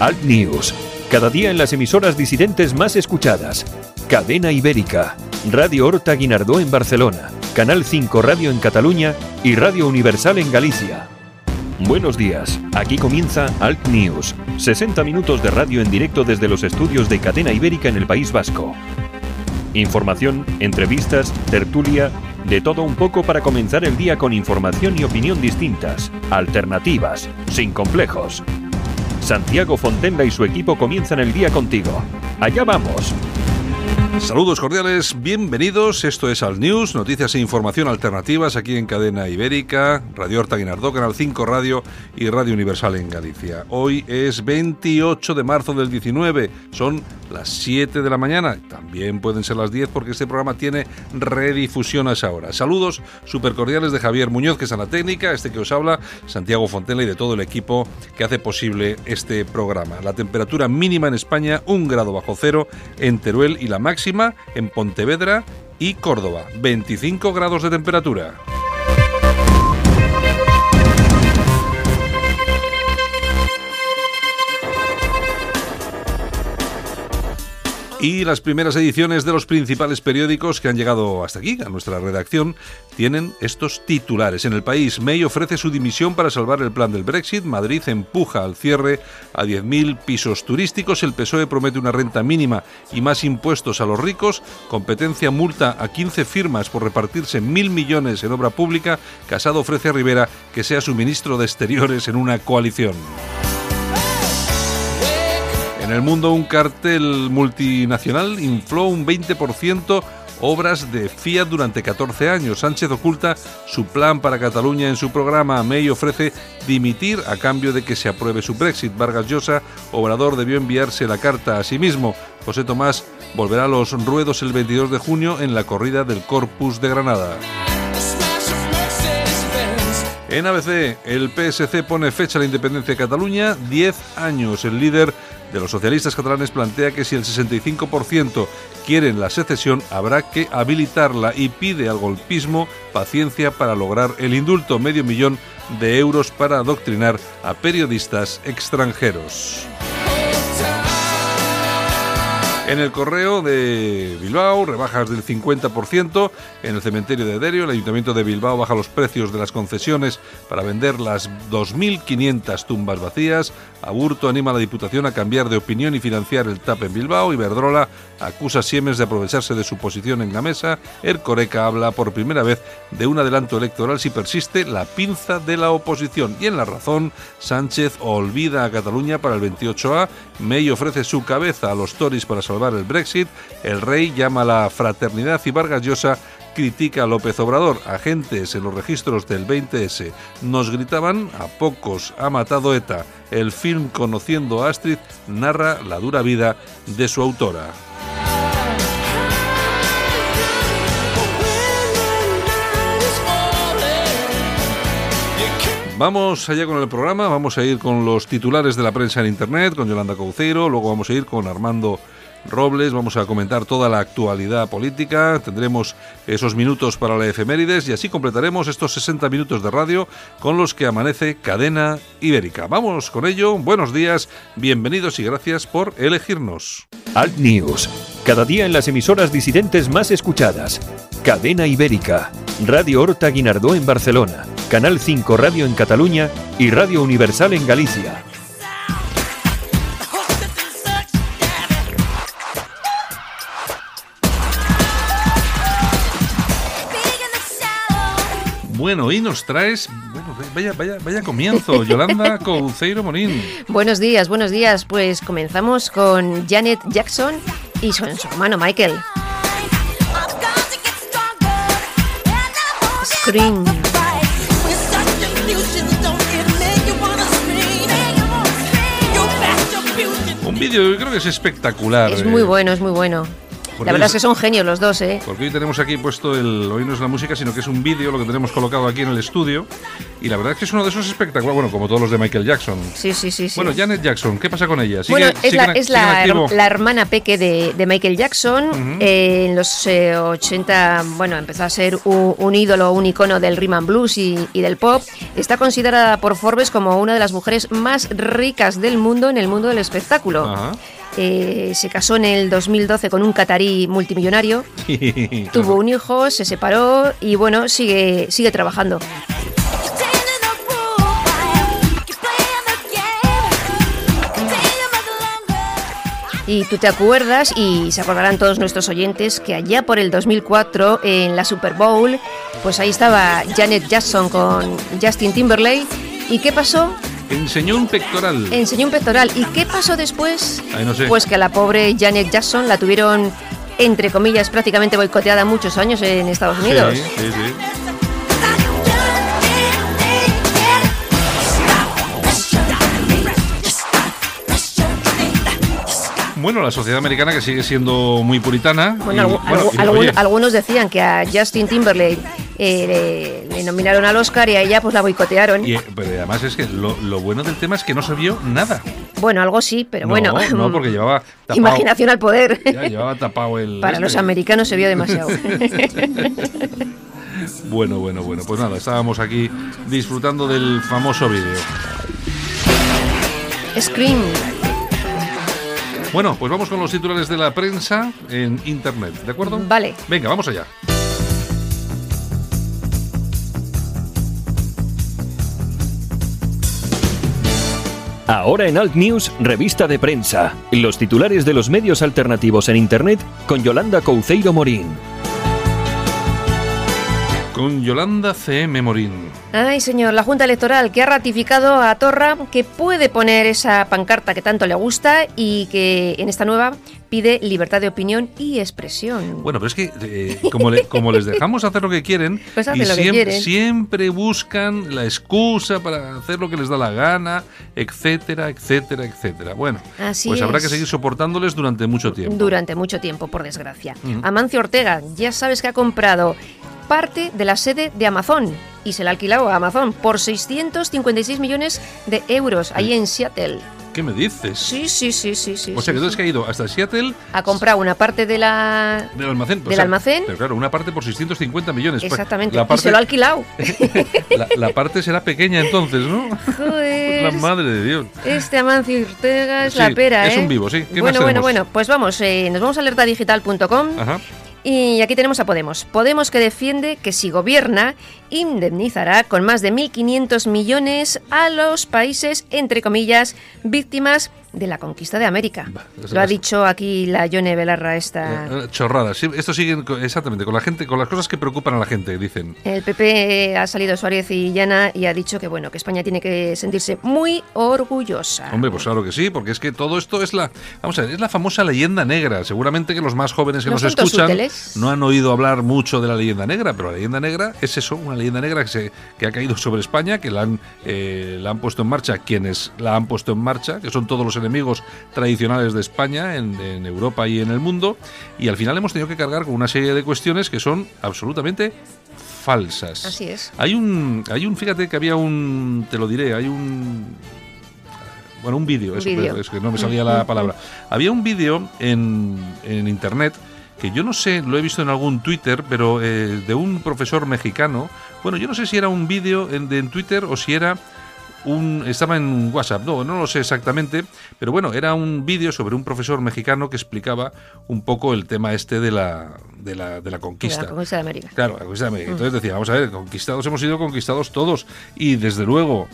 Alt News, cada día en las emisoras disidentes más escuchadas. Cadena Ibérica, Radio Horta Guinardó en Barcelona, Canal 5 Radio en Cataluña y Radio Universal en Galicia. Buenos días, aquí comienza Alt News, 60 minutos de radio en directo desde los estudios de Cadena Ibérica en el País Vasco. Información, entrevistas, tertulia, de todo un poco para comenzar el día con información y opinión distintas, alternativas, sin complejos. Santiago Fontenla y su equipo comienzan el día contigo. Allá vamos. Saludos cordiales, bienvenidos. Esto es Al News, noticias e información alternativas aquí en Cadena Ibérica, Radio Horta Guinardó, Canal 5 Radio y Radio Universal en Galicia. Hoy es 28 de marzo del 19, son las 7 de la mañana. También pueden ser las 10 porque este programa tiene redifusión a esa hora. Saludos super cordiales de Javier Muñoz, que es a la técnica, este que os habla, Santiago Fontela y de todo el equipo que hace posible este programa. La temperatura mínima en España, un grado bajo cero en Teruel y la máxima en Pontevedra y Córdoba, 25 grados de temperatura. Y las primeras ediciones de los principales periódicos que han llegado hasta aquí, a nuestra redacción, tienen estos titulares. En el país, May ofrece su dimisión para salvar el plan del Brexit. Madrid empuja al cierre a 10.000 pisos turísticos. El PSOE promete una renta mínima y más impuestos a los ricos. Competencia multa a 15 firmas por repartirse mil millones en obra pública. Casado ofrece a Rivera que sea su ministro de Exteriores en una coalición. En el mundo, un cartel multinacional infló un 20% obras de Fiat durante 14 años. Sánchez oculta su plan para Cataluña en su programa. May ofrece dimitir a cambio de que se apruebe su Brexit. Vargas Llosa, Obrador, debió enviarse la carta a sí mismo. José Tomás volverá a los ruedos el 22 de junio en la corrida del Corpus de Granada. En ABC, el PSC pone fecha a la independencia de Cataluña, 10 años. El líder de los socialistas catalanes plantea que si el 65% quieren la secesión, habrá que habilitarla y pide al golpismo paciencia para lograr el indulto, medio millón de euros para adoctrinar a periodistas extranjeros. En el correo de Bilbao, rebajas del 50%. En el cementerio de Derio, el Ayuntamiento de Bilbao baja los precios de las concesiones para vender las 2.500 tumbas vacías. Aburto anima a la Diputación a cambiar de opinión y financiar el TAP en Bilbao. Iberdrola acusa a Siemens de aprovecharse de su posición en la mesa. Ercoreca habla por primera vez de un adelanto electoral si persiste la pinza de la oposición. Y en la razón, Sánchez olvida a Cataluña para el 28A. May ofrece su cabeza a los Tories para salvar el Brexit, el rey llama a la fraternidad y Vargas Llosa critica a López Obrador. Agentes en los registros del 20S nos gritaban, a pocos ha matado ETA. El film Conociendo a Astrid narra la dura vida de su autora. Vamos allá con el programa, vamos a ir con los titulares de la prensa en Internet, con Yolanda Cauceiro, luego vamos a ir con Armando Robles, vamos a comentar toda la actualidad política, tendremos esos minutos para la efemérides y así completaremos estos 60 minutos de radio con los que amanece Cadena Ibérica. Vamos con ello, buenos días, bienvenidos y gracias por elegirnos. Alt News, cada día en las emisoras disidentes más escuchadas. Cadena Ibérica, Radio Horta Guinardó en Barcelona, Canal 5 Radio en Cataluña y Radio Universal en Galicia. Bueno, hoy nos traes, bueno, vaya, vaya, vaya comienzo, Yolanda Couceiro Morín. Buenos días, buenos días. Pues comenzamos con Janet Jackson y su, su hermano Michael. Un vídeo, yo creo que es espectacular. Es eh. muy bueno, es muy bueno. Porque La verdad es- que son genios los dos, ¿eh? Porque hoy tenemos aquí puesto el. Hoy no es la música, sino que es un vídeo lo que tenemos colocado aquí en el estudio. Y la verdad es que es uno de esos espectáculos, bueno, como todos los de Michael Jackson. Sí, sí, sí. sí. Bueno, Janet Jackson, ¿qué pasa con ella? ¿Sigue- Bueno, es la, es la, la hermana peque de, de Michael Jackson. Eh, en los eh, 80, bueno, empezó a ser un, un ídolo, un icono del rhythm and blues y, y del pop. Está considerada por Forbes como una de las mujeres más ricas del mundo en el mundo del espectáculo. Ajá. Eh, se casó en el 2012 con un catarí multimillonario. Tuvo un hijo, se separó y bueno, sigue, sigue trabajando. Y tú te acuerdas, y se acordarán todos nuestros oyentes, que allá por el 2004, en la Super Bowl, pues ahí estaba Janet Jackson con Justin Timberlake. ¿Y qué pasó? Enseñó un pectoral. Enseñó un pectoral. ¿Y qué pasó después? Ay, no sé. Pues que a la pobre Janet Jackson la tuvieron, entre comillas, prácticamente boicoteada muchos años en Estados Unidos. Sí, sí, sí. Bueno, la sociedad americana que sigue siendo muy puritana. Bueno, y, y, algunos decían que a Justin Timberlake eh, le, le nominaron al Oscar y a ella pues la boicotearon. y, eh, pero además es que lo, lo bueno del tema es que no se vio nada. Bueno, algo sí, pero no, bueno. no, porque llevaba tapado, Imaginación al poder. ya llevaba tapado el. Para los este. americanos se vio demasiado. Bueno, bueno, bueno. Pues nada, estábamos aquí disfrutando del famoso vídeo. Scream. Bueno, pues vamos con los titulares de la prensa en internet, ¿de acuerdo? Vale. Venga, vamos allá. Ahora en Alt News, revista de prensa. Los titulares de los medios alternativos en Internet con Yolanda Couceiro Morín. Con Yolanda C.M. Morín. Ay, señor, la Junta Electoral que ha ratificado a Torra que puede poner esa pancarta que tanto le gusta y que en esta nueva pide libertad de opinión y expresión. Bueno, pero es que eh, como, le- como les dejamos hacer lo que quieren, Pues y que siempre, quieren. siempre buscan la excusa para hacer lo que les da la gana, etcétera, etcétera, etcétera. Bueno, Así pues habrá que seguir soportándoles durante mucho tiempo. Durante mucho tiempo, por desgracia. Amancio Ortega, ya sabes que ha comprado parte de la sede de Amazon y se la ha alquilado a Amazon por 656 millones de euros ahí en Seattle. ¿Qué me dices? Sí, sí, sí, sí, sí. o sea, que entonces sí. que ha ido hasta Seattle Ha comprado una parte de la... del almacén. o ¿Del sea, almacén? Pero claro, una parte por 650 millones. Pues, Exactamente. La Y parte, se lo ha alquilado. la, la parte será pequeña entonces, ¿no? Joder. La madre de Dios. Este Amancio Ortega es Sí, la pera, es ¿eh? un vivo, sí. ¿Qué más bueno, bueno, tenemos? bueno. Pues vamos, eh, nos vamos a alertadigital.com Ajá. y aquí tenemos a Podemos. Podemos que defiende que si gobierna, indemnizará con más de 1.500 millones a los países, entre comillas, víctimas de la conquista de América. eso Lo ha dicho aquí la Yone Belarra esta... Eh, eh, Chorradas. Sí, esto sigue exactamente con la gente, con las cosas que preocupan a la gente, dicen. El PP ha salido Suárez y Llana y ha dicho que bueno que España tiene que sentirse muy orgullosa. Hombre, pues claro que sí, porque es que todo esto es la, vamos a ver, es la famosa leyenda negra. Seguramente que los más jóvenes que Los nos escuchan útiles. no han oído hablar mucho de la leyenda negra, pero la leyenda negra es eso, una leyenda negra que se que ha caído sobre España, que la han eh, la han puesto en marcha quienes la han puesto en marcha, que son todos los enemigos tradicionales de España en, en Europa y en el mundo, y al final hemos tenido que cargar con una serie de cuestiones que son absolutamente falsas. Así es. Hay un, hay un, fíjate que había un, te lo diré, hay un, bueno, un vídeo, es que no me salía la palabra. Había un vídeo en, en internet que yo no sé, lo he visto en algún Twitter, pero eh, de un profesor mexicano. Bueno, yo no sé si era un vídeo en, de, en Twitter o si era un estaba en WhatsApp, no, no lo sé exactamente, pero bueno, era un vídeo sobre un profesor mexicano que explicaba un poco el tema este de la, de la, de la De conquista. la conquista de América. Claro, la conquista de América. Entonces decía, vamos a ver, conquistados hemos sido conquistados todos. Y desde luego,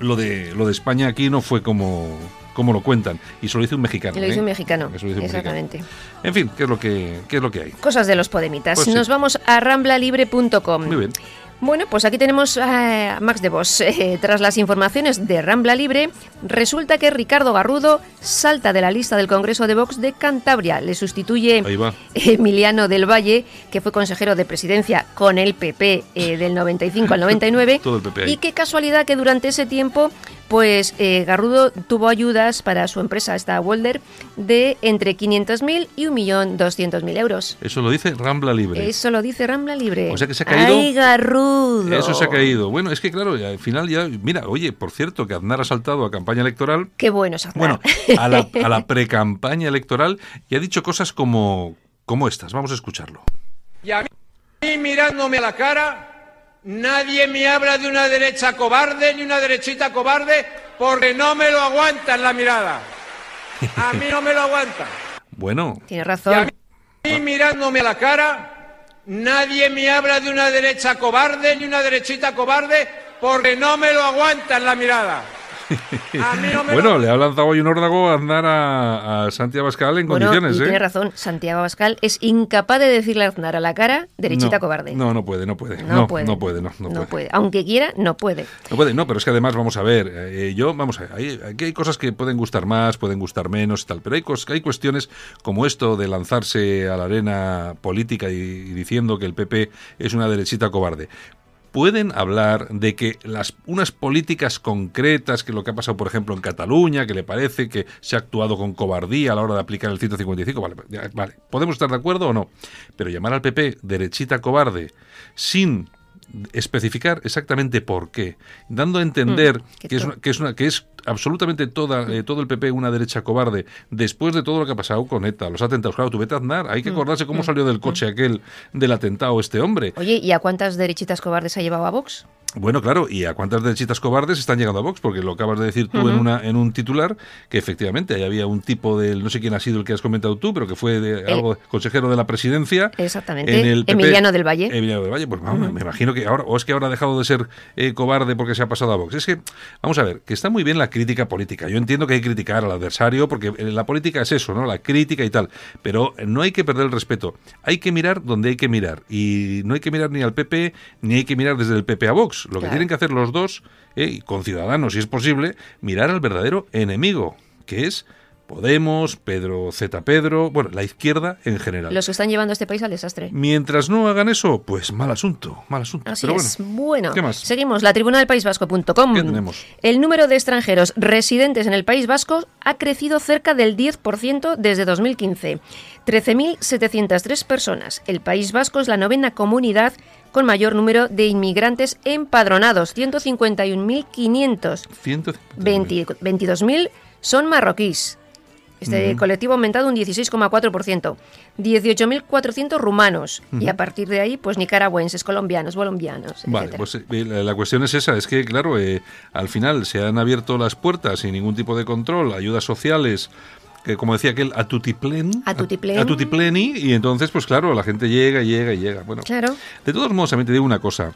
lo de, lo de España aquí no fue como, como lo cuentan. Y se lo dice un mexicano. Y lo dice ¿eh? un mexicano. Eso lo dice un mexicano. Exactamente. En fin, ¿qué es lo que, qué es lo que hay? Cosas de los podemitas. Pues sí. Nos vamos a ramblalibre.com. Muy bien. Bueno, pues aquí tenemos a Max de Vos. Eh, tras las informaciones de Rambla Libre, resulta que Ricardo Garrudo salta de la lista del Congreso de Vox de Cantabria. Le sustituye. Emiliano del Valle, que fue consejero de presidencia con el PP eh, del 95 al 99. Todo el PP ahí. Y qué casualidad que durante ese tiempo Pues eh, Garrudo tuvo ayudas para su empresa, esta Welder, de entre 500.000 y 1.200.000 euros. Eso lo dice Rambla Libre. Eso lo dice Rambla Libre. O sea que se ha caído. ¡Ay, Garrudo! Eso se ha caído. Bueno, es que claro, al final ya. Mira, oye, por cierto, que Aznar ha saltado a campaña electoral. Qué bueno es Aznar. Bueno, a la, a la pre-campaña electoral y ha dicho cosas como, como estas. Vamos a escucharlo. Y a mí, mirándome a la cara, nadie me habla de una derecha cobarde ni una derechita cobarde porque no me lo aguanta en la mirada. A mí no me lo aguanta. Bueno, Tiene Y a razón. mí, mirándome a la cara, nadie me habla de una derecha cobarde ni una derechita cobarde porque no me lo aguanta en la mirada. A mí no me bueno, lo le ha lanzado hoy un órdago a Aznar a, a Santiago Abascal en Bueno, condiciones, y ¿eh? tiene razón, Santiago Abascal es incapaz de decirle a Aznar a la cara derechita no, cobarde. No, no puede, no puede. No No, puede. no puede, no, no puede. Aunque quiera, no puede. No puede, no, pero es que además vamos a ver, eh, yo, vamos a ver, hay, aquí hay cosas que pueden gustar más, pueden gustar menos y tal, pero hay, hay cuestiones como esto de lanzarse a la arena política y, y diciendo que el PP es una derechita cobarde. Pueden hablar de que las unas políticas concretas, que lo que ha pasado, por ejemplo, en Cataluña, que le parece que se ha actuado con cobardía a la hora de aplicar el 155, vale, vale, podemos estar de acuerdo o no, pero llamar al PP derechita cobarde sin especificar exactamente por qué, dando a entender Mm, que es una- que es una que es absolutamente toda eh, todo el PP una derecha cobarde después de todo lo que ha pasado con ETA, los atentados. Claro, tú vete a Aznar, hay Mm, que acordarse cómo salió del coche aquel del atentado este hombre. Oye, ¿y a cuántas derechitas cobardes ha llevado a Vox? Bueno, claro, ¿y a cuántas derechitas cobardes están llegando a Vox? Porque lo acabas de decir tú en, una, en un titular, que efectivamente ahí había un tipo del, no sé quién ha sido el que has comentado tú, pero que fue de, algo consejero de la presidencia. Exactamente, en el PP. Emiliano del Valle. Emiliano del Valle, pues vamos, me imagino que ahora, o es que ahora ha dejado de ser eh, cobarde porque se ha pasado a Vox. Es que, vamos a ver, que está muy bien la crítica política. Yo entiendo que hay que criticar al adversario, porque eh, la política es eso, ¿no? La crítica y tal. Pero no hay que perder el respeto. Hay que mirar donde hay que mirar. Y no hay que mirar ni al PP, ni hay que mirar desde el PP a Vox. Lo que tienen que hacer los dos, eh, y con Ciudadanos, si es posible, mirar al verdadero enemigo, que es Podemos, Pedro Z. Pedro, bueno, la izquierda en general. Los que están llevando a este país al desastre. Mientras no hagan eso, pues mal asunto, mal asunto. Así Pero es. bueno, Bueno, ¿qué más? seguimos. La tribuna del País Vasco.com. ¿Qué tenemos? El número de extranjeros residentes en el País Vasco ha crecido cerca del 10% desde 2015. 13.703 personas. El País Vasco es la novena comunidad con mayor número de inmigrantes empadronados, 151.500. 150. 20 22.000 son marroquíes. Este colectivo ha aumentado un 16,4%. 18.400 rumanos. Y a partir de ahí, pues nicaragüenses, colombianos, colombianos, Vale, etcétera. pues eh, la la cuestión es esa, es que claro, eh, al final se han abierto las puertas sin ningún tipo de control, ayudas sociales, que como decía aquel, a tutiplén, A tutiplén. a tutipleni, y entonces pues claro, la gente llega, llega y llega. Bueno, Claro. de todos modos, también te digo una cosa.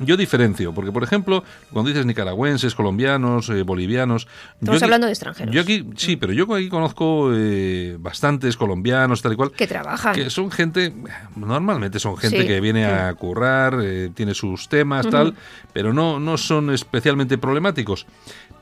Yo diferencio, porque por ejemplo, cuando dices nicaragüenses, colombianos, eh, bolivianos... Estamos yo aquí- hablando de extranjeros. Yo aquí, sí, pero yo aquí conozco eh, bastantes colombianos, tal y cual. Que trabajan. Que son gente, normalmente son gente Sí. que viene a currar, eh, tiene sus temas, tal, pero no, no son especialmente problemáticos.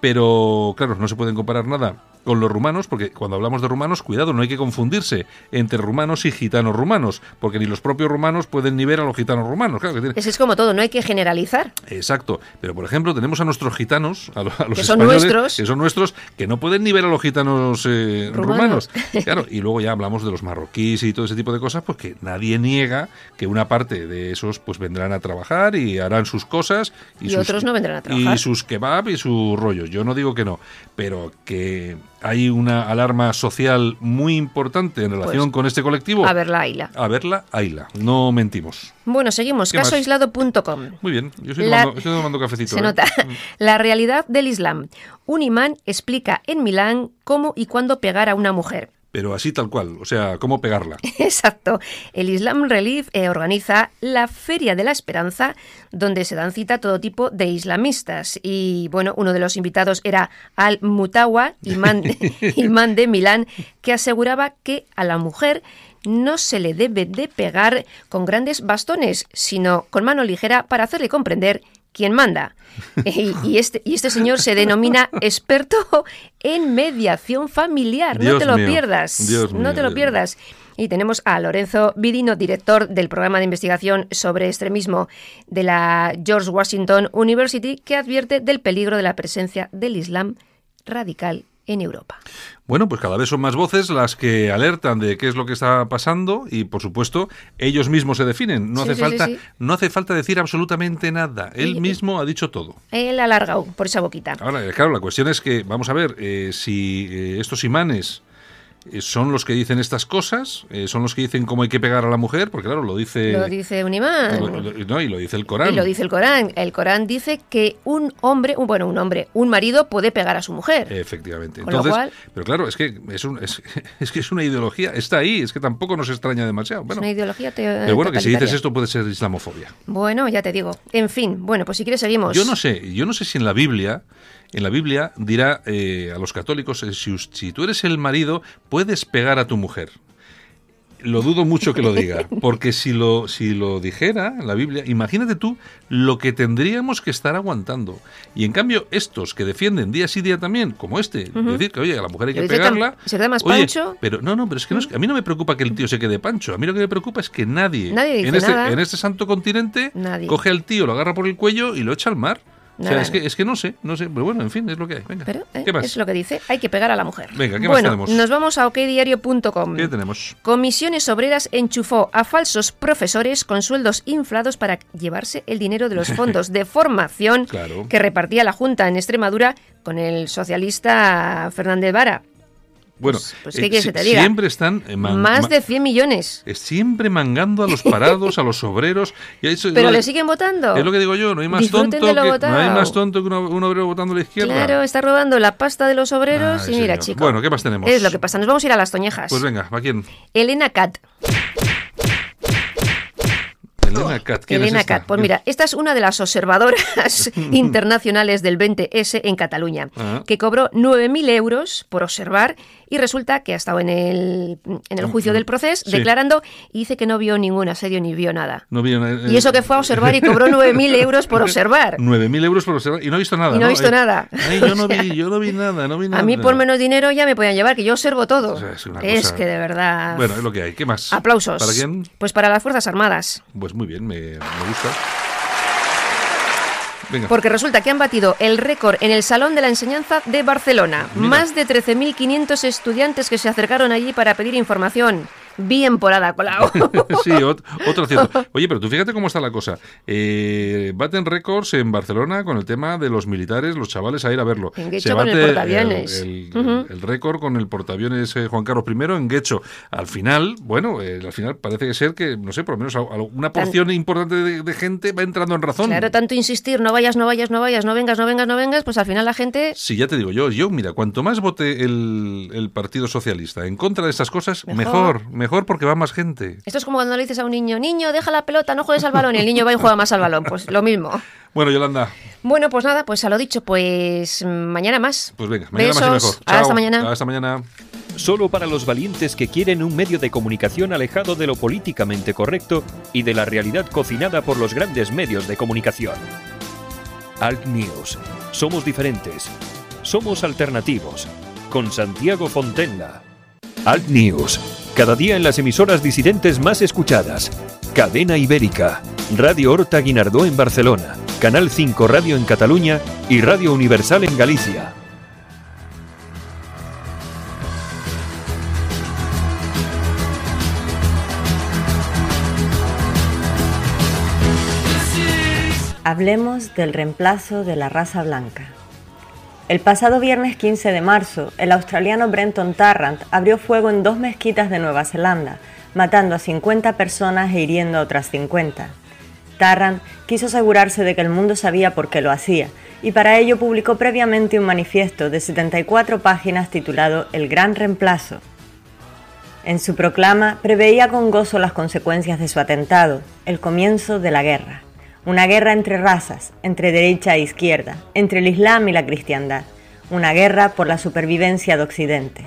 Pero, claro, no se pueden comparar nada con los rumanos, porque cuando hablamos de rumanos, cuidado, no hay que confundirse entre rumanos y gitanos rumanos, porque ni los propios rumanos pueden ni ver a los gitanos rumanos. Claro que tiene- Es, es como todo, no hay que generalizar. Exacto, pero por ejemplo tenemos a nuestros gitanos, a, lo- a los Que son españoles, nuestros. que son nuestros, que no pueden ni ver a los gitanos eh, Rumanos. rumanos. Claro, y luego ya hablamos de los marroquíes y todo ese tipo de cosas, porque nadie niega que una parte de esos pues vendrán a trabajar y harán sus cosas Y sus- otros no vendrán a trabajar. y sus kebab y sus rollos. Yo no digo que no, pero que hay una alarma social muy importante en relación Pues, con este colectivo. A ver la Aila. A verla, Aila. No mentimos. Bueno, seguimos. Casoaislado.com. Muy bien, yo estoy La- tomando, estoy tomando cafecito. Se ¿eh? nota. La realidad del Islam. Un imán explica en Milán cómo y cuándo pegar a una mujer. Pero así tal cual, o sea, cómo pegarla. Exacto. El Islam Relief eh, organiza la Feria de la Esperanza, donde se dan cita todo tipo de islamistas. Y bueno, uno de los invitados era Al-Mutawa, imán, imán de Milán, que aseguraba que a la mujer no se le debe de pegar con grandes bastones, sino con mano ligera para hacerle comprender quien manda. Y, este, y este señor se denomina experto en mediación familiar. no te lo pierdas. no te lo pierdas. Y tenemos a Lorenzo Vidino, director del programa de investigación sobre extremismo de la George Washington University, que advierte del peligro de la presencia del Islam radical en Europa. Bueno, pues cada vez son más voces las que alertan de qué es lo que está pasando y, por supuesto, ellos mismos se definen. No hace falta, no hace falta decir absolutamente nada. Él mismo ha dicho todo. Él ha alargado por esa boquita. Ahora, claro, la cuestión es que, vamos a ver, eh, si eh, estos imanes eh, son los que dicen estas cosas, eh, son los que dicen cómo hay que pegar a la mujer, porque claro, lo dice... Lo dice un imán. no, y lo dice el Corán. Y lo dice el Corán. El Corán dice que un hombre, bueno, un hombre, un marido puede pegar a su mujer. Efectivamente. Entonces, pero claro, es que es, un, es, que es una ideología, está ahí, es que tampoco nos extraña demasiado. Bueno, es una ideología te, Pero bueno, que si dices esto puede ser islamofobia. Bueno, ya te digo. En fin, bueno, pues si quieres seguimos. Yo no sé, yo no sé si en la Biblia en la Biblia dirá eh, a los católicos, eh, si, tú eres el marido, puedes pegar a tu mujer. Lo dudo mucho que lo diga, porque si lo, si lo dijera la Biblia, imagínate tú lo que tendríamos que estar aguantando. Y en cambio, estos que defienden día sí día también, como este, decir que, oye, a la mujer hay que pegarla. ¿Se da más pancho? Pero no, no, pero es que a mí no me preocupa que el tío se quede pancho. A mí lo que me preocupa es que nadie, en, este, en este santo continente coge al tío, lo agarra por el cuello y lo echa al mar es, que, es que no sé, no sé, pero bueno, en fin, es lo que hay. Venga, pero, ¿qué más? Es lo que dice, hay que pegar a la mujer. Venga, ¿qué bueno, más tenemos? Nos vamos a okdiario.com. ¿Qué tenemos? Comisiones Obreras enchufó a falsos profesores con sueldos inflados para llevarse el dinero de los fondos de formación que repartía la Junta en Extremadura con el socialista Fernández Vara. Bueno, pues, pues ¿qué quieres que te diga? Siempre están... Eh, Más de 100 millones. Siempre mangando a los parados, a los obreros. Y Pero le siguen votando. Es lo que digo yo, no hay más tonto que, no hay más tonto que un, obrero votando a la izquierda. Claro, está robando la pasta de los obreros y mira, chico. Bueno, ¿qué más tenemos? Es lo que pasa, nos vamos a ir a las toñejas. Pues venga, ¿a quién? Elena Cat. Elena Cat. Elena Cat. Pues mira, esta es una de las observadoras internacionales del 20S en Cataluña, ah. que cobró 9.000 euros por observar y resulta que ha estado en el, en el juicio del proceso declarando y dice que no vio ningún asedio ni vio nada. No vio nada. Y eso que fue a observar y cobró 9.000 euros por observar. 9.000 euros por observar y no ha visto nada. Y no, ha visto nada. yo, no vi, yo no vi nada, no vi nada. A mí por menos dinero ya me podían llevar, que yo observo todo. es, que de verdad... Bueno, es lo que hay. ¿Qué más? Aplausos. ¿Para quién? Pues para las Fuerzas Armadas. Pues muy bien, me, me gusta. Porque resulta que han batido el récord en el Salón de la Enseñanza de Barcelona. Más de 13.500 estudiantes que se acercaron allí para pedir información bien por Ada Colau. sí, otro cierto. Oye, pero tú fíjate cómo está la cosa. Eh, baten récords en Barcelona con el tema de los militares, los chavales a ir a verlo. En Se bate el portaaviones. El, récord con el portaaviones eh, Juan Carlos I en Guecho. Al final, bueno, eh, al final parece ser que, no sé, por lo menos una porción importante de, gente va entrando en razón. Claro, tanto insistir, no vayas, no vayas, no vayas, no vengas, no vengas, no vengas, pues al final la gente... Sí, ya te digo yo, yo, mira, cuanto más vote el, el Partido Socialista en contra de estas cosas, mejor, mejor Mejor porque va más gente. Esto es como cuando le dices a un niño, niño, deja la pelota, no juegues al balón, y el niño va y juega más al balón. Pues lo mismo. Bueno, Yolanda. Bueno, pues nada, pues a lo dicho, pues mañana más. Pues venga, mañana más y mejor. Hasta mañana. Hasta mañana. Solo para los valientes que quieren un medio de comunicación alejado de lo políticamente correcto y de la realidad cocinada por los grandes medios de comunicación. Alt News. Somos diferentes. Somos alternativos. Con Santiago Fontenla. Alt News cada día en las emisoras disidentes más escuchadas. Cadena Ibérica, Radio Horta Guinardó en Barcelona, Canal 5 Radio en Cataluña y Radio Universal en Galicia. Hablemos del reemplazo de la raza blanca. El pasado viernes 15 de marzo, el australiano Brenton Tarrant abrió fuego en dos mezquitas de Nueva Zelanda, matando a 50 personas e hiriendo a otras 50. Tarrant quiso asegurarse de que el mundo sabía por qué lo hacía, y para ello publicó previamente un manifiesto de 74 páginas titulado El Gran Reemplazo. En su proclama preveía con gozo las consecuencias de su atentado, el comienzo de la guerra. Una guerra entre razas, entre derecha e izquierda, entre el Islam y la cristiandad. Una guerra por la supervivencia de Occidente.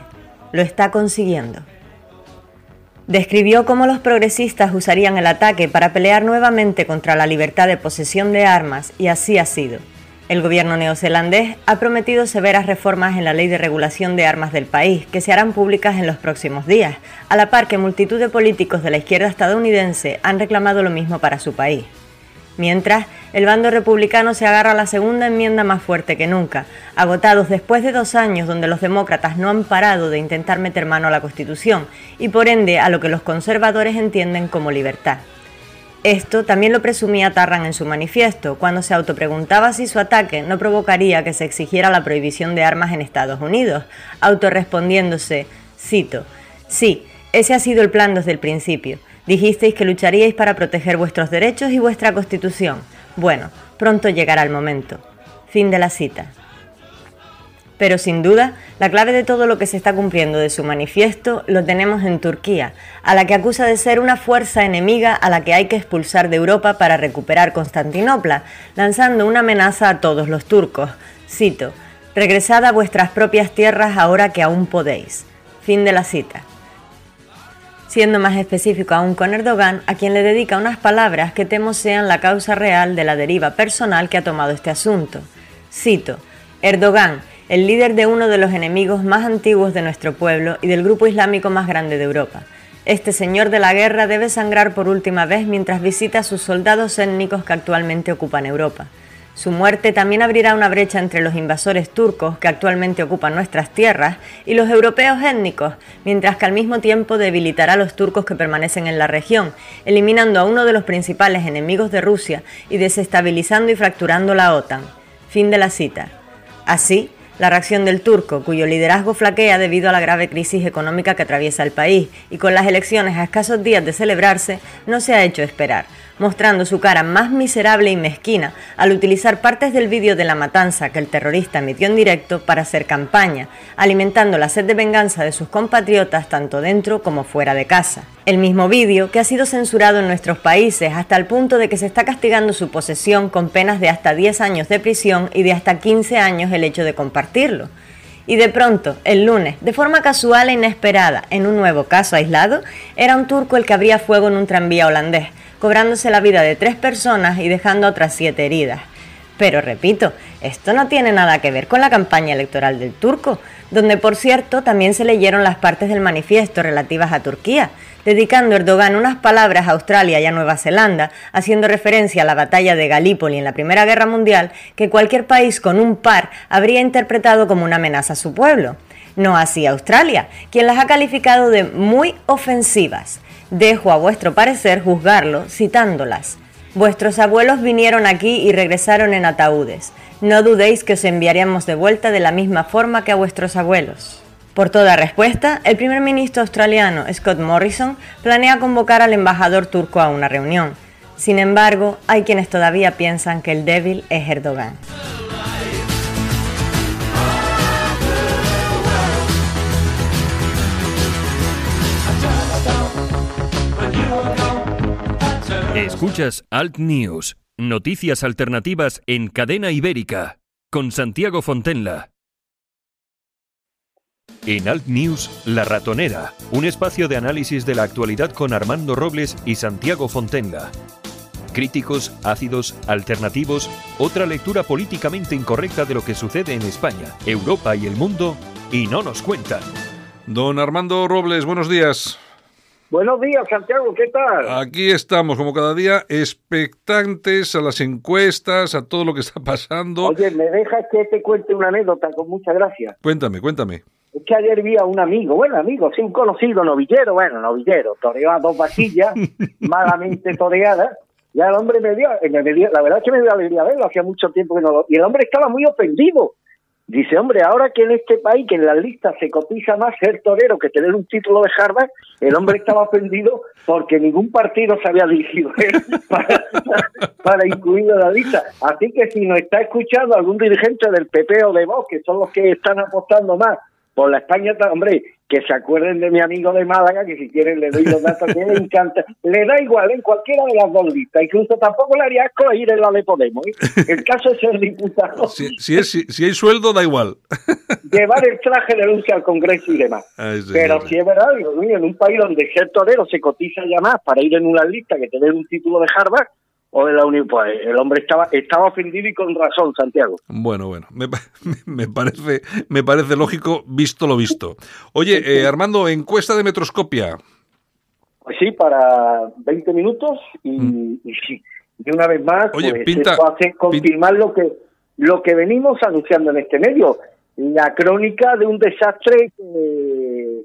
Lo está consiguiendo. Describió cómo los progresistas usarían el ataque para pelear nuevamente contra la libertad de posesión de armas y así ha sido. El gobierno neozelandés ha prometido severas reformas en la ley de regulación de armas del país, que se harán públicas en los próximos días, a la par que multitud de políticos de la izquierda estadounidense han reclamado lo mismo para su país. Mientras, el bando republicano se agarra a la segunda enmienda más fuerte que nunca, agotados después de dos años donde los demócratas no han parado de intentar meter mano a la Constitución y por ende a lo que los conservadores entienden como libertad. Esto también lo presumía Tarran en su manifiesto, cuando se autopreguntaba si su ataque no provocaría que se exigiera la prohibición de armas en Estados Unidos, autorrespondiéndose, cito, sí, ese ha sido el plan desde el principio. Dijisteis que lucharíais para proteger vuestros derechos y vuestra constitución. Bueno, pronto llegará el momento. Fin de la cita. Pero sin duda, la clave de todo lo que se está cumpliendo de su manifiesto lo tenemos en Turquía, a la que acusa de ser una fuerza enemiga a la que hay que expulsar de Europa para recuperar Constantinopla, lanzando una amenaza a todos los turcos. Cito, regresad a vuestras propias tierras ahora que aún podéis. Fin de la cita. Siendo más específico aún con Erdogan, a quien le dedica unas palabras que temo sean la causa real de la deriva personal que ha tomado este asunto. Cito, Erdogan, el líder de uno de los enemigos más antiguos de nuestro pueblo y del grupo islámico más grande de Europa. Este señor de la guerra debe sangrar por última vez mientras visita a sus soldados étnicos que actualmente ocupan Europa. Su muerte también abrirá una brecha entre los invasores turcos que actualmente ocupan nuestras tierras y los europeos étnicos, mientras que al mismo tiempo debilitará a los turcos que permanecen en la región, eliminando a uno de los principales enemigos de Rusia y desestabilizando y fracturando la OTAN. Fin de la cita. Así, la reacción del turco, cuyo liderazgo flaquea debido a la grave crisis económica que atraviesa el país y con las elecciones a escasos días de celebrarse, no se ha hecho esperar, mostrando su cara más miserable y mezquina al utilizar partes del vídeo de la matanza que el terrorista emitió en directo para hacer campaña, alimentando la sed de venganza de sus compatriotas tanto dentro como fuera de casa. El mismo vídeo que ha sido censurado en nuestros países hasta el punto de que se está castigando su posesión con penas de hasta 10 años de prisión y de hasta 15 años el hecho de compartirlo. Y de pronto, el lunes, de forma casual e inesperada, en un nuevo caso aislado, era un turco el que abría fuego en un tranvía holandés, cobrándose la vida de tres personas y dejando otras siete heridas. Pero repito, esto no tiene nada que ver con la campaña electoral del turco, donde por cierto también se leyeron las partes del manifiesto relativas a Turquía, dedicando Erdogan unas palabras a Australia y a Nueva Zelanda, haciendo referencia a la batalla de Galípoli en la Primera Guerra Mundial, que cualquier país con un par habría interpretado como una amenaza a su pueblo. No así Australia, quien las ha calificado de muy ofensivas. Dejo a vuestro parecer juzgarlo citándolas. Vuestros abuelos vinieron aquí y regresaron en ataúdes. No dudéis que os enviaremos de vuelta de la misma forma que a vuestros abuelos. Por toda respuesta, el primer ministro australiano Scott Morrison planea convocar al embajador turco a una reunión. Sin embargo, hay quienes todavía piensan que el débil es Erdogan. Escuchas Alt News, noticias alternativas en cadena ibérica, con Santiago Fontenla. En Alt News, La Ratonera, un espacio de análisis de la actualidad con Armando Robles y Santiago Fontenla. Críticos, ácidos, alternativos, otra lectura políticamente incorrecta de lo que sucede en España, Europa y el mundo, y no nos cuentan. Don Armando Robles, buenos días. Buenos días, Santiago, ¿qué tal? Aquí estamos, como cada día, expectantes a las encuestas, a todo lo que está pasando. Oye, ¿me dejas que te cuente una anécdota con mucha gracia? Cuéntame, cuéntame. Es que ayer vi a un amigo, bueno, amigo, sí, un conocido novillero, bueno, novillero, toreó a dos vaquillas, malamente toreadas, y el hombre me dio, me dio, la verdad es que me dio alegría verlo, hacía mucho tiempo que no lo... Y el hombre estaba muy ofendido, Dice, hombre, ahora que en este país, que en las listas se cotiza más ser torero que tener un título de Harvard, el hombre estaba ofendido porque ningún partido se había dirigido para, para incluirlo en la lista. Así que si nos está escuchando algún dirigente del PP o de Vox, que son los que están apostando más por la España, hombre, que se acuerden de mi amigo de Málaga, que si quieren le doy los datos que le encanta. Le da igual en cualquiera de las dos listas, incluso tampoco le haría asco ir en la de Podemos. ¿eh? El caso es ser diputado. Si, si, es, si, hay sueldo, da igual. Llevar el traje de lucha al Congreso y demás. Pero si es verdad, en un país donde ser torero se cotiza ya más para ir en una lista que tener un título de Harvard, o de la Unión. Pues el hombre estaba, estaba ofendido y con razón, Santiago. Bueno, bueno, me, me parece, me parece lógico, visto lo visto. Oye, eh, Armando, encuesta de Metroscopia. Pues sí, para 20 minutos y, mm. y, una vez más, Oye, pues, pinta, hace confirmar lo que lo que venimos anunciando en este medio, la crónica de un desastre que,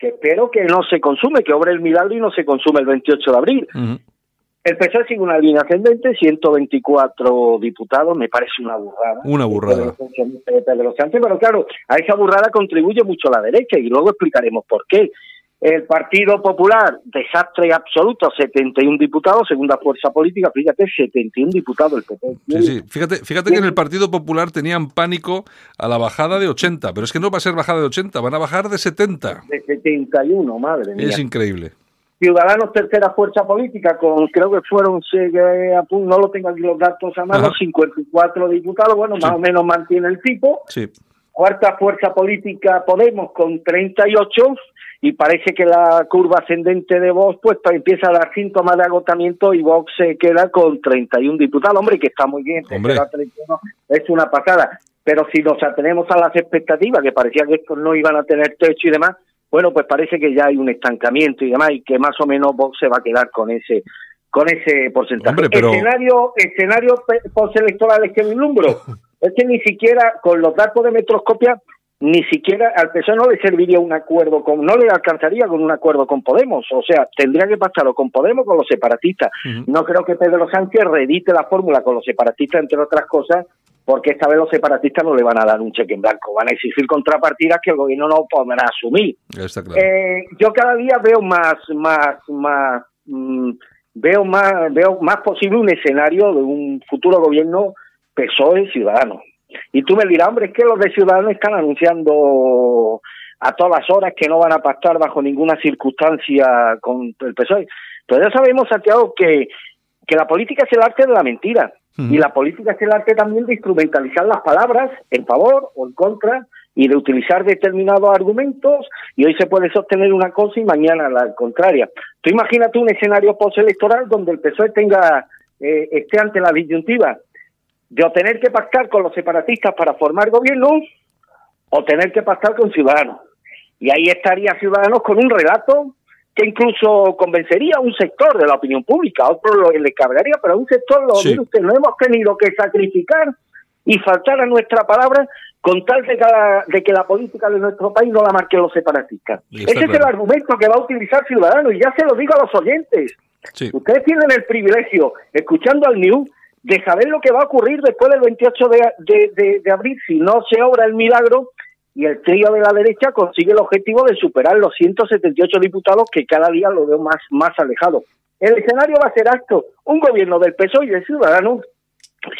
que espero que no se consume, que obre el milagro y no se consume el 28 de abril. El PSOE sigue una línea ascendente, 124 diputados, me parece una burrada. Una burrada. Pero claro, a esa burrada contribuye mucho la derecha y luego explicaremos por qué. El Partido Popular, desastre absoluto, 71 diputados, segunda fuerza política, fíjate, 71 diputados el PP. Sí, sí, fíjate, fíjate que en el Partido Popular tenían pánico a la bajada de 80, pero es que no va a ser bajada de 80, van a bajar de 70. De 71, madre mía. Es increíble. Ciudadanos tercera fuerza política, con creo que fueron, no lo tengo aquí los datos a mano, 54 diputados, bueno, más o menos mantiene el tipo. Sí. Cuarta fuerza política Podemos con 38 y parece que la curva ascendente de Vox pues, pues empieza a dar síntomas de agotamiento y Vox se queda con 31 diputados, hombre, que está muy bien, es una pasada. Pero si nos atenemos a las expectativas, que parecía que estos no iban a tener techo y demás, bueno, pues parece que ya hay un estancamiento y demás, y que más o menos Vox se va a quedar con ese con ese porcentaje. Escenario, escenario postelectoral es que vislumbro. es que ni siquiera con los datos de metroscopia, ni siquiera al PSOE no le serviría un acuerdo con, no le alcanzaría con un acuerdo con Podemos, o sea, tendría que pasarlo con Podemos con los separatistas. No creo que Pedro Sánchez redite la fórmula con los separatistas, entre otras cosas, porque esta vez los separatistas no le van a dar un cheque en blanco, van a exigir contrapartidas que el gobierno no podrá asumir. Eh, yo cada día veo más, más, más, mm, veo más, veo más posible un escenario de un futuro gobierno PSOE ciudadano. Y tú me dirás, hombre, es que los de Ciudadanos están anunciando a todas horas que no van a pactar bajo ninguna circunstancia con el PSOE. Pero ya sabemos, Santiago, que, que la política es el arte de la mentira. Y la política es el arte también de instrumentalizar las palabras en favor o en contra y de utilizar determinados argumentos y hoy se puede sostener una cosa y mañana la contraria. Tú imagínate un escenario postelectoral donde el PSOE tenga eh, esté ante la disyuntiva de o tener que pactar con los separatistas para formar gobierno o tener que pactar con Ciudadanos. Y ahí estaría Ciudadanos con un relato que incluso convencería a un sector de la opinión pública, a otro lo, le cargaría, pero a un sector lo sí. usted, no hemos tenido que sacrificar y faltar a nuestra palabra con tal de que, la, de que la política de nuestro país no la marquen los separatistas. Ese claro. es el argumento que va a utilizar Ciudadanos y ya se lo digo a los oyentes. Sí. Ustedes tienen el privilegio, escuchando al New, de saber lo que va a ocurrir después del 28 de, de, de, de abril si no se obra el milagro y el trío de la derecha consigue el objetivo de superar los 178 diputados que cada día lo veo más, más alejado. El escenario va a ser esto, un gobierno del PSOE y de Ciudadanos.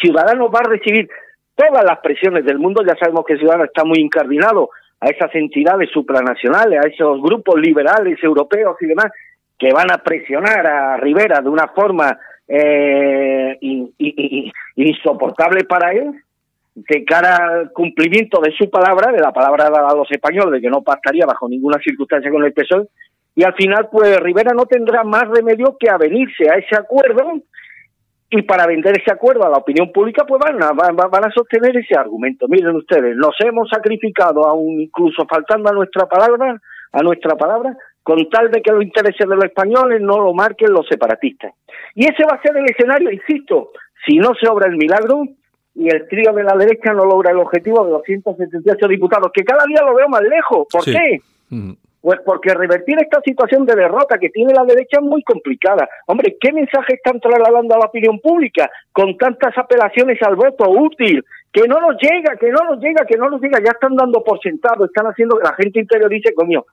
Ciudadanos va a recibir todas las presiones del mundo, ya sabemos que Ciudadanos está muy incardinado a esas entidades supranacionales, a esos grupos liberales europeos y demás, que van a presionar a Rivera de una forma eh, insoportable para él, de cara al cumplimiento de su palabra, de la palabra dada a los españoles, de que no pactaría bajo ninguna circunstancia con el PSOE, y al final, pues Rivera no tendrá más remedio que avenirse a ese acuerdo, y para vender ese acuerdo a la opinión pública, pues van a, van, van a sostener ese argumento. Miren ustedes, nos hemos sacrificado, aún incluso faltando a nuestra palabra, a nuestra palabra, con tal de que los intereses de los españoles no lo marquen los separatistas. Y ese va a ser el escenario, insisto, si no se obra el milagro, y el trío de la derecha no logra el objetivo de 278 diputados, que cada día lo veo más lejos. ¿Por sí. qué? Mm. Pues porque revertir esta situación de derrota que tiene la derecha es muy complicada. Hombre, ¿qué mensaje están trasladando a la opinión pública con tantas apelaciones al voto útil? Que no nos llega, que no nos llega, que no nos llega. Ya están dando por sentado, están haciendo que la gente interiorice, coño,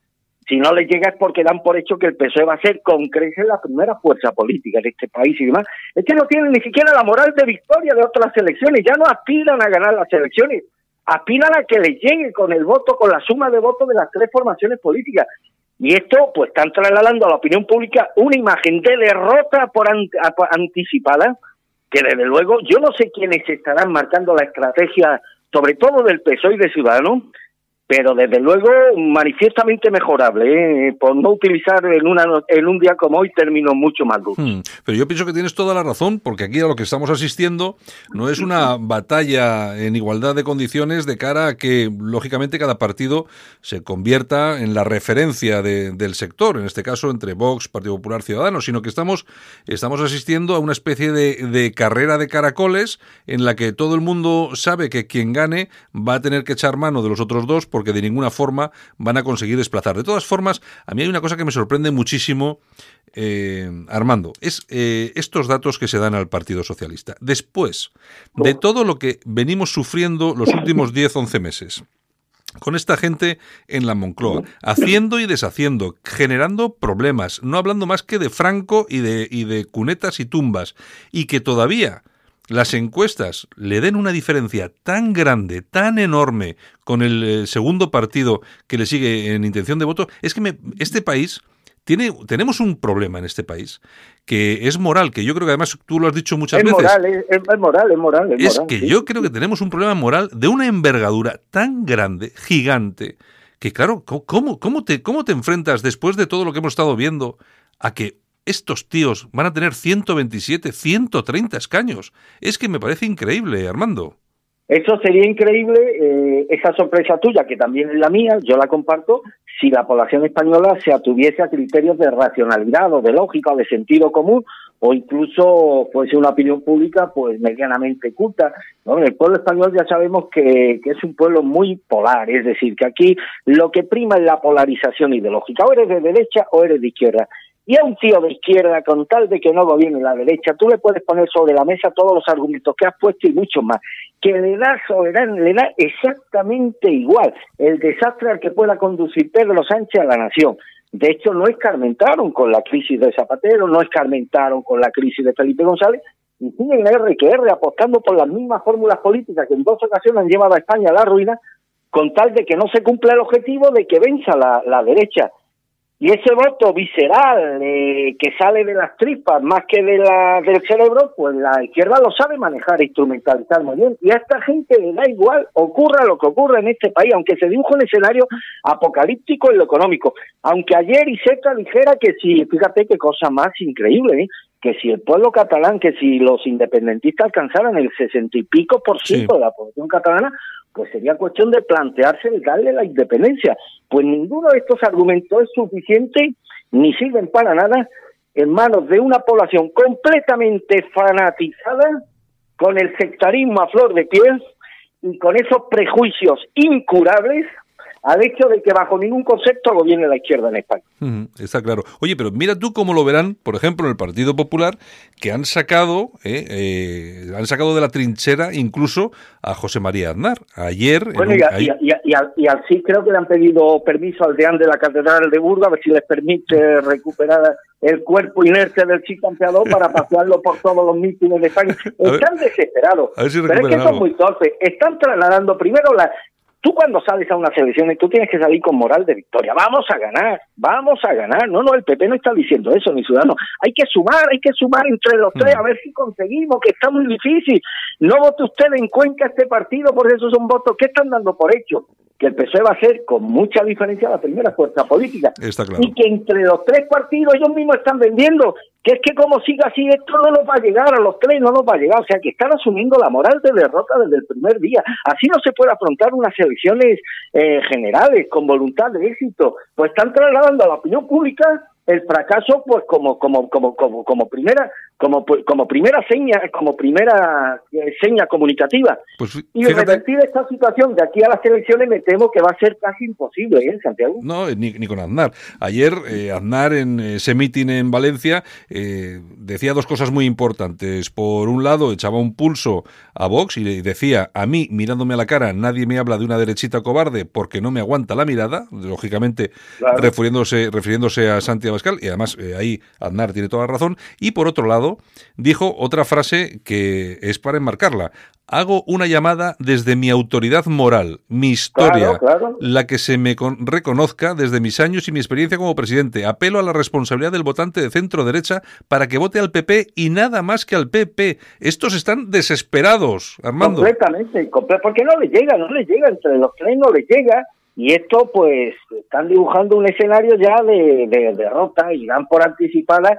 si no les llega es porque dan por hecho que el PSOE va a ser con creces la primera fuerza política de este país y demás. Es que no tienen ni siquiera la moral de victoria de otras elecciones, ya no aspiran a ganar las elecciones. aspiran a que les llegue con el voto, con la suma de votos de las tres formaciones políticas. Y esto, pues, están trasladando a la opinión pública una imagen de derrota por anticipada, que desde luego yo no sé quiénes estarán marcando la estrategia, sobre todo del PSOE y de Ciudadanos, pero desde luego manifiestamente mejorable, ¿eh? por no utilizar en, una, en un día como hoy términos mucho más duros. Hmm. pero yo pienso que tienes toda la razón, porque aquí a lo que estamos asistiendo no es una batalla en igualdad de condiciones de cara a que, lógicamente, cada partido se convierta en la referencia del sector, en este caso entre Vox, Partido Popular, Ciudadanos, sino que estamos, estamos asistiendo a una especie de, de carrera de caracoles en la que todo el mundo sabe que quien gane va a tener que echar mano de los otros dos, porque de ninguna forma van a conseguir desplazar. De todas formas, a mí hay una cosa que me sorprende muchísimo, eh, Armando, es eh, estos datos que se dan al Partido Socialista. Después de todo lo que venimos sufriendo los últimos 10, 11 meses, con esta gente en la Moncloa, haciendo y deshaciendo, generando problemas, no hablando más que de Franco y de, y de cunetas y tumbas, y que todavía las encuestas le den una diferencia tan grande, tan enorme con el eh, segundo partido que le sigue en intención de voto, es que este país tiene, tenemos un problema en este país que es moral, que yo creo que además tú lo has dicho muchas veces. Moral, es, es, moral, es moral. Es, que yo creo que tenemos un problema moral de una envergadura tan grande, gigante, que claro, ¿cómo, cómo, te, ¿cómo te enfrentas después de todo lo que hemos estado viendo a que estos tíos van a tener 127, 130 escaños. Es que me parece increíble, Armando. Eso sería increíble, eh, esa sorpresa tuya, que también es la mía, yo la comparto, si la población española se atuviese a criterios de racionalidad o de lógica o de sentido común, o incluso fuese una opinión pública pues medianamente culta. ¿no? El pueblo español ya sabemos que, que es un pueblo muy polar, es decir, que aquí lo que prima es la polarización ideológica, o eres de derecha o eres de izquierda. Y a un tío de izquierda, con tal de que no gobierne la derecha, tú le puedes poner sobre la mesa todos los argumentos que has puesto y mucho más, que le da soberano, le da exactamente igual el desastre al que pueda conducir Pedro Sánchez a la nación. De hecho, no escarmentaron con la crisis de Zapatero, no escarmentaron con la crisis de Felipe González, y siguen R que R apostando por las mismas fórmulas políticas que en dos ocasiones han llevado a España a la ruina, con tal de que no se cumpla el objetivo de que venza la, la derecha. Y ese voto visceral eh, que sale de las tripas más que de la, del cerebro, pues la izquierda lo sabe manejar instrumentalizar muy bien. Y a esta gente le da igual, ocurra lo que ocurra en este país, aunque se dibuje un escenario apocalíptico en lo económico. Aunque ayer Iseca dijera que si, fíjate qué cosa más increíble, ¿eh? Que si el pueblo catalán, que si los independentistas alcanzaran el sesenta y pico por ciento de la población catalana, pues sería cuestión de plantearse el darle la independencia. Pues ninguno de estos argumentos es suficiente ni sirven para nada en manos de una población completamente fanatizada con el sectarismo a flor de piel y con esos prejuicios incurables al hecho de que bajo ningún concepto gobierne la izquierda en España. está claro. Oye, pero mira tú cómo lo verán, por ejemplo, en el Partido Popular, que han sacado, eh, eh, han sacado de la trinchera incluso a José María Aznar. Ayer... Bueno, y, al, y, sí creo que le han pedido permiso al deán de la Catedral de Burgos a ver si les permite recuperar el cuerpo inerte del chico campeador para pasearlo por todos los mítines de España. Están desesperados. pero es que son muy torpes. Están trasladando primero la, Tú cuando sales a una selección, tú tienes que salir con moral de victoria. Vamos a ganar, vamos a ganar. No, no, el PP no está diciendo eso, ni ciudadano. Hay que sumar, hay que sumar entre los tres a ver si conseguimos, que está muy difícil. No vote usted en Cuenca este partido, por eso son votos que están dando por hecho que el PSOE va a ser con mucha diferencia la primera fuerza política. Y que entre los tres partidos ellos mismos están vendiendo que es que como siga así esto no nos va a llegar, a los tres no nos va a llegar, o sea que están asumiendo la moral de derrota desde el primer día. Así no se puede afrontar unas elecciones eh, generales con voluntad de éxito, pues están trasladando a la opinión pública el fracaso pues como como como como como primera como como primera seña como primera eh, seña comunicativa. Pues, y revertir esta situación de aquí a las elecciones me temo que va a ser casi imposible ¿eh, Santiago no ni, ni con Aznar. Ayer eh, Aznar en ese mitin en Valencia decía dos cosas muy importantes. Por un lado echaba un pulso a Vox y decía a mí mirándome a la cara nadie me habla de una derechita cobarde porque no me aguanta la mirada lógicamente refiriéndose refiriéndose a Santiago y además eh, ahí Aznar tiene toda la razón. Y por otro lado, Dijo otra frase que es para enmarcarla. Hago una llamada desde mi autoridad moral, mi historia, la que se me reconozca desde mis años y mi experiencia como presidente. Apelo a la responsabilidad del votante de centro derecha para que vote al PP y nada más que al PP. Estos están desesperados, Armando. Completamente, porque no le llega, no le llega, entre los tres no le llega. Y esto, pues, están dibujando un escenario ya de, derrota y dan por anticipada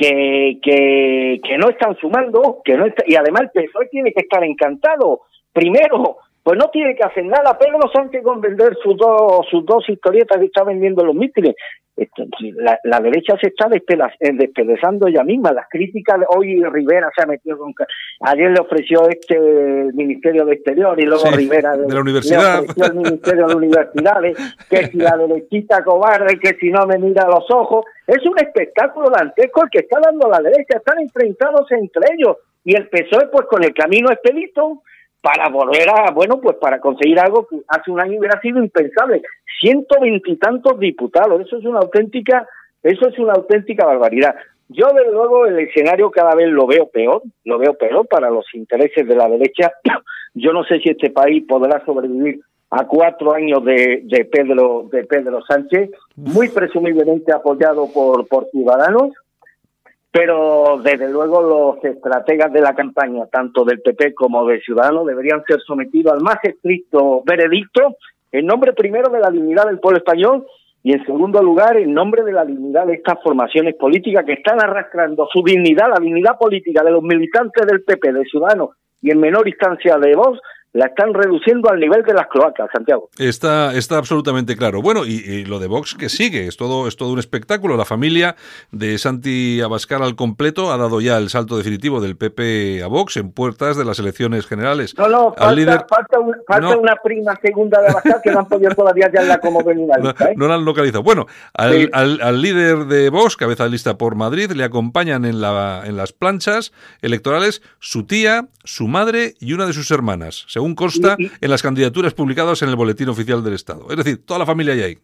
que, que, que no están sumando, que no y además el PSOE tiene que estar encantado. Primero, pues no tiene que hacer nada. Pedro Sánchez con vender sus dos, sus dos historietas que está vendiendo los mítines. La, la, derecha se está eh, despedazando ella misma. Las críticas, hoy Rivera se ha metido con... Ayer le ofreció este Ministerio de Exterior y luego Rivera de, la universidad. le ofreció el Ministerio de Universidades, que si la derechita cobarde, que si no me mira a los ojos. Es un espectáculo dantesco el que está dando la derecha. Están enfrentados entre ellos. Y el PSOE, pues con el camino expedito, para volver a, bueno, pues para conseguir algo que hace un año hubiera sido impensable. Ciento veintitantos diputados, eso es una auténtica, eso es una auténtica barbaridad. Yo, desde luego, el escenario cada vez lo veo peor, lo veo peor para los intereses de la derecha. Yo no sé si este país podrá sobrevivir a cuatro años de, de Pedro de Pedro Sánchez, muy presumiblemente apoyado por, por ciudadanos, pero desde luego los estrategas de la campaña, tanto del PP como de Ciudadanos, deberían ser sometidos al más estricto veredicto en nombre primero de la dignidad del pueblo español y en segundo lugar en nombre de la dignidad de estas formaciones políticas que están arrastrando su dignidad, la dignidad política de los militantes del PP, de Ciudadanos y en menor instancia de Vox, la están reduciendo al nivel de las cloacas, Santiago. Está, está absolutamente claro. Bueno, y, lo de Vox que sigue, es todo, es todo un espectáculo. La familia de Santi Abascal al completo ha dado ya el salto definitivo del PP a Vox en puertas de las elecciones generales. No, no, falta, falta, una prima segunda de Abascal que no han podido todavía ya como venida. No, ¿eh? no, la han localizado. Bueno, al, al, líder de Vox, cabeza de lista por Madrid, le acompañan en, la, en las planchas electorales su tía, su madre y una de sus hermanas según consta en las candidaturas publicadas en el Boletín Oficial del Estado. Es decir, toda la familia hay.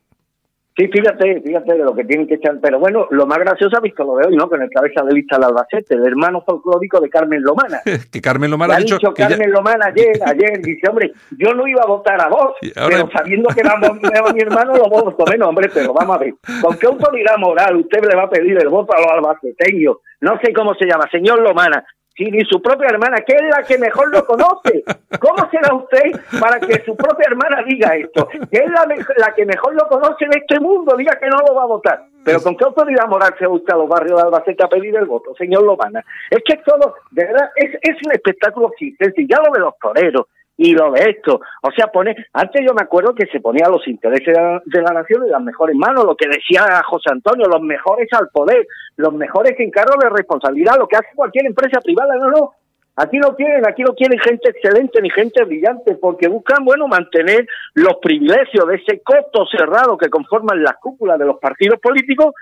Sí, fíjate, fíjate de lo que tienen que echar. Pero bueno, lo más gracioso ha visto lo de hoy, ¿no? Con el cabeza de lista del Albacete, el hermano folclórico de Carmen Lomana. que Carmen Lomana ha dicho. Carmen Lomana ayer, ayer, dice, hombre, yo no iba a votar a vos, pero sabiendo que era mi hermano, lo voto menos, hombre, pero vamos a ver. ¿Con qué autoridad moral usted le va a pedir el voto a los albaceteños? No sé cómo se llama, señor Lomana si ni su propia hermana, que es la que mejor lo conoce. ¿Cómo será usted para que su propia hermana diga esto? Que es la, la que mejor lo conoce en este mundo, diga que no lo va a votar. Pero ¿con qué autoridad moral se busca a los barrios de Albacete a pedir el voto, señor Lobana? Es que todo, de verdad, es, es un espectáculo existente. Ya lo de los toreros, y lo de esto. O sea, pone, antes yo me acuerdo que se ponía los intereses de la, nación en las mejores manos, lo que decía José Antonio, los mejores al poder, los mejores en cargo de responsabilidad, lo que hace cualquier empresa privada, no, no. Aquí no quieren, aquí no quieren gente excelente ni gente brillante, porque buscan, bueno, mantener los privilegios de ese costo cerrado que conforman las cúpulas de los partidos políticos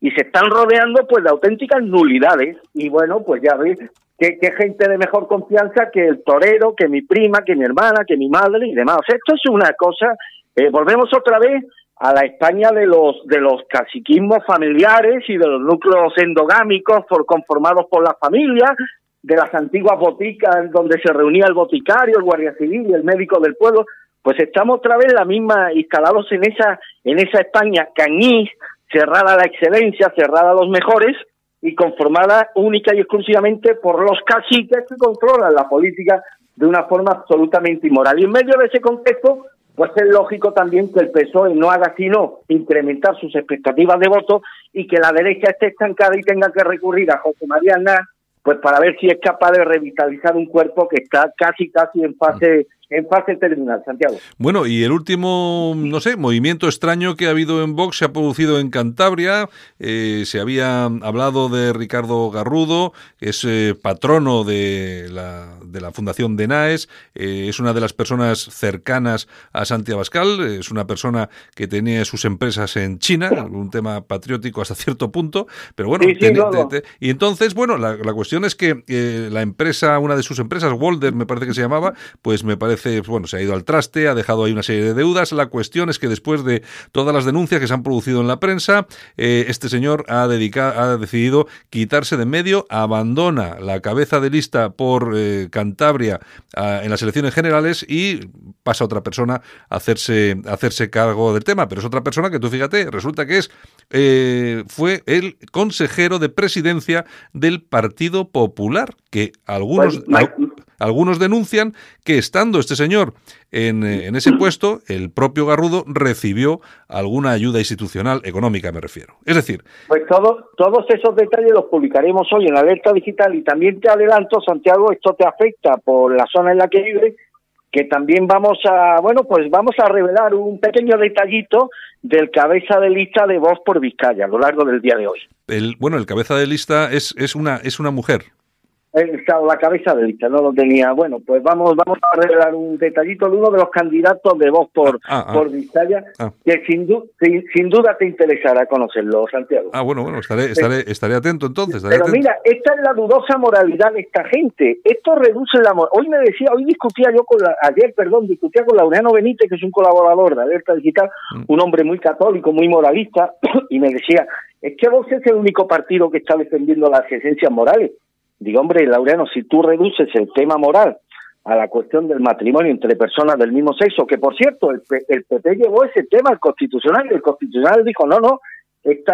y se están rodeando pues de auténticas nulidades. Y bueno, pues ya veis que, gente de mejor confianza que el torero, que mi prima, que mi hermana, que mi madre y demás. esto es una cosa, eh, volvemos otra vez a la España de los de los caciquismos familiares y de los núcleos endogámicos por, conformados por las familias, de las antiguas boticas donde se reunía el boticario, el guardia civil y el médico del pueblo, pues estamos otra vez la misma instalados en esa en esa España cañís, cerrada a la excelencia, cerrada a los mejores, y conformada única y exclusivamente por los caciques que controlan la política de una forma absolutamente inmoral. Y en medio de ese contexto, pues es lógico también que el PSOE no haga sino incrementar sus expectativas de voto y que la derecha esté estancada y tenga que recurrir a José María Aznar, pues para ver si es capaz de revitalizar un cuerpo que está casi casi en fase en fase terminal, Santiago. Bueno, y el último, no sé, movimiento extraño que ha habido en Vox se ha producido en Cantabria. Eh, se había hablado de Ricardo Garrudo, es eh, patrono de la, de la Fundación de NAES, eh, es una de las personas cercanas a Santi Abascal, es una persona que tenía sus empresas en China, un tema patriótico hasta cierto punto, pero bueno, y entonces, bueno, la, la cuestión es que la empresa, una de sus empresas, Walder me parece que se llamaba, pues me parece parece, bueno, se ha ido al traste, ha dejado ahí una serie de deudas. La cuestión es que después de todas las denuncias que se han producido en la prensa, eh, este señor ha, dedicado, ha decidido quitarse de medio, abandona la cabeza de lista por eh, Cantabria en las elecciones generales y pasa a otra persona a hacerse, hacerse cargo del tema. Pero es otra persona que tú fíjate, resulta que es eh, fue el consejero de presidencia del Partido Popular, que algunos, pues, algunos denuncian que estando este señor en, eh, en, ese puesto, el propio Garrudo recibió alguna ayuda institucional, económica me refiero. Es decir... Pues todo, todos esos detalles los publicaremos hoy en Alerta Digital y también te adelanto, Santiago, esto te afecta por la zona en la que vives que también vamos a, bueno, pues vamos a revelar un pequeño detallito del cabeza de lista de Voz por Vizcaya a lo largo del día de hoy. El, bueno, el cabeza de lista es, es, una, es una mujer la cabeza de lista, no lo tenía. Bueno, pues vamos vamos a revelar un detallito de uno de los candidatos de voz por, ah, ah, por Vizcaya, ah. que sin, sin, duda te interesará conocerlo, Santiago. Ah, bueno, bueno, estaré, estaré, estaré atento entonces. Pero mira, esta es la dudosa moralidad de esta gente. Esto reduce la Hoy me decía, hoy discutía yo con la, ayer, perdón, discutía con Laureano Benítez, que es un colaborador de Alerta Digital, mm. un hombre muy católico, muy moralista, y me decía, es que vos es el único partido que está defendiendo las esencias morales. Digo, hombre, Laureano, si tú reduces el tema moral a la cuestión del matrimonio entre personas del mismo sexo, que por cierto, el, el PP llevó ese tema al constitucional y el constitucional dijo, no, no, esta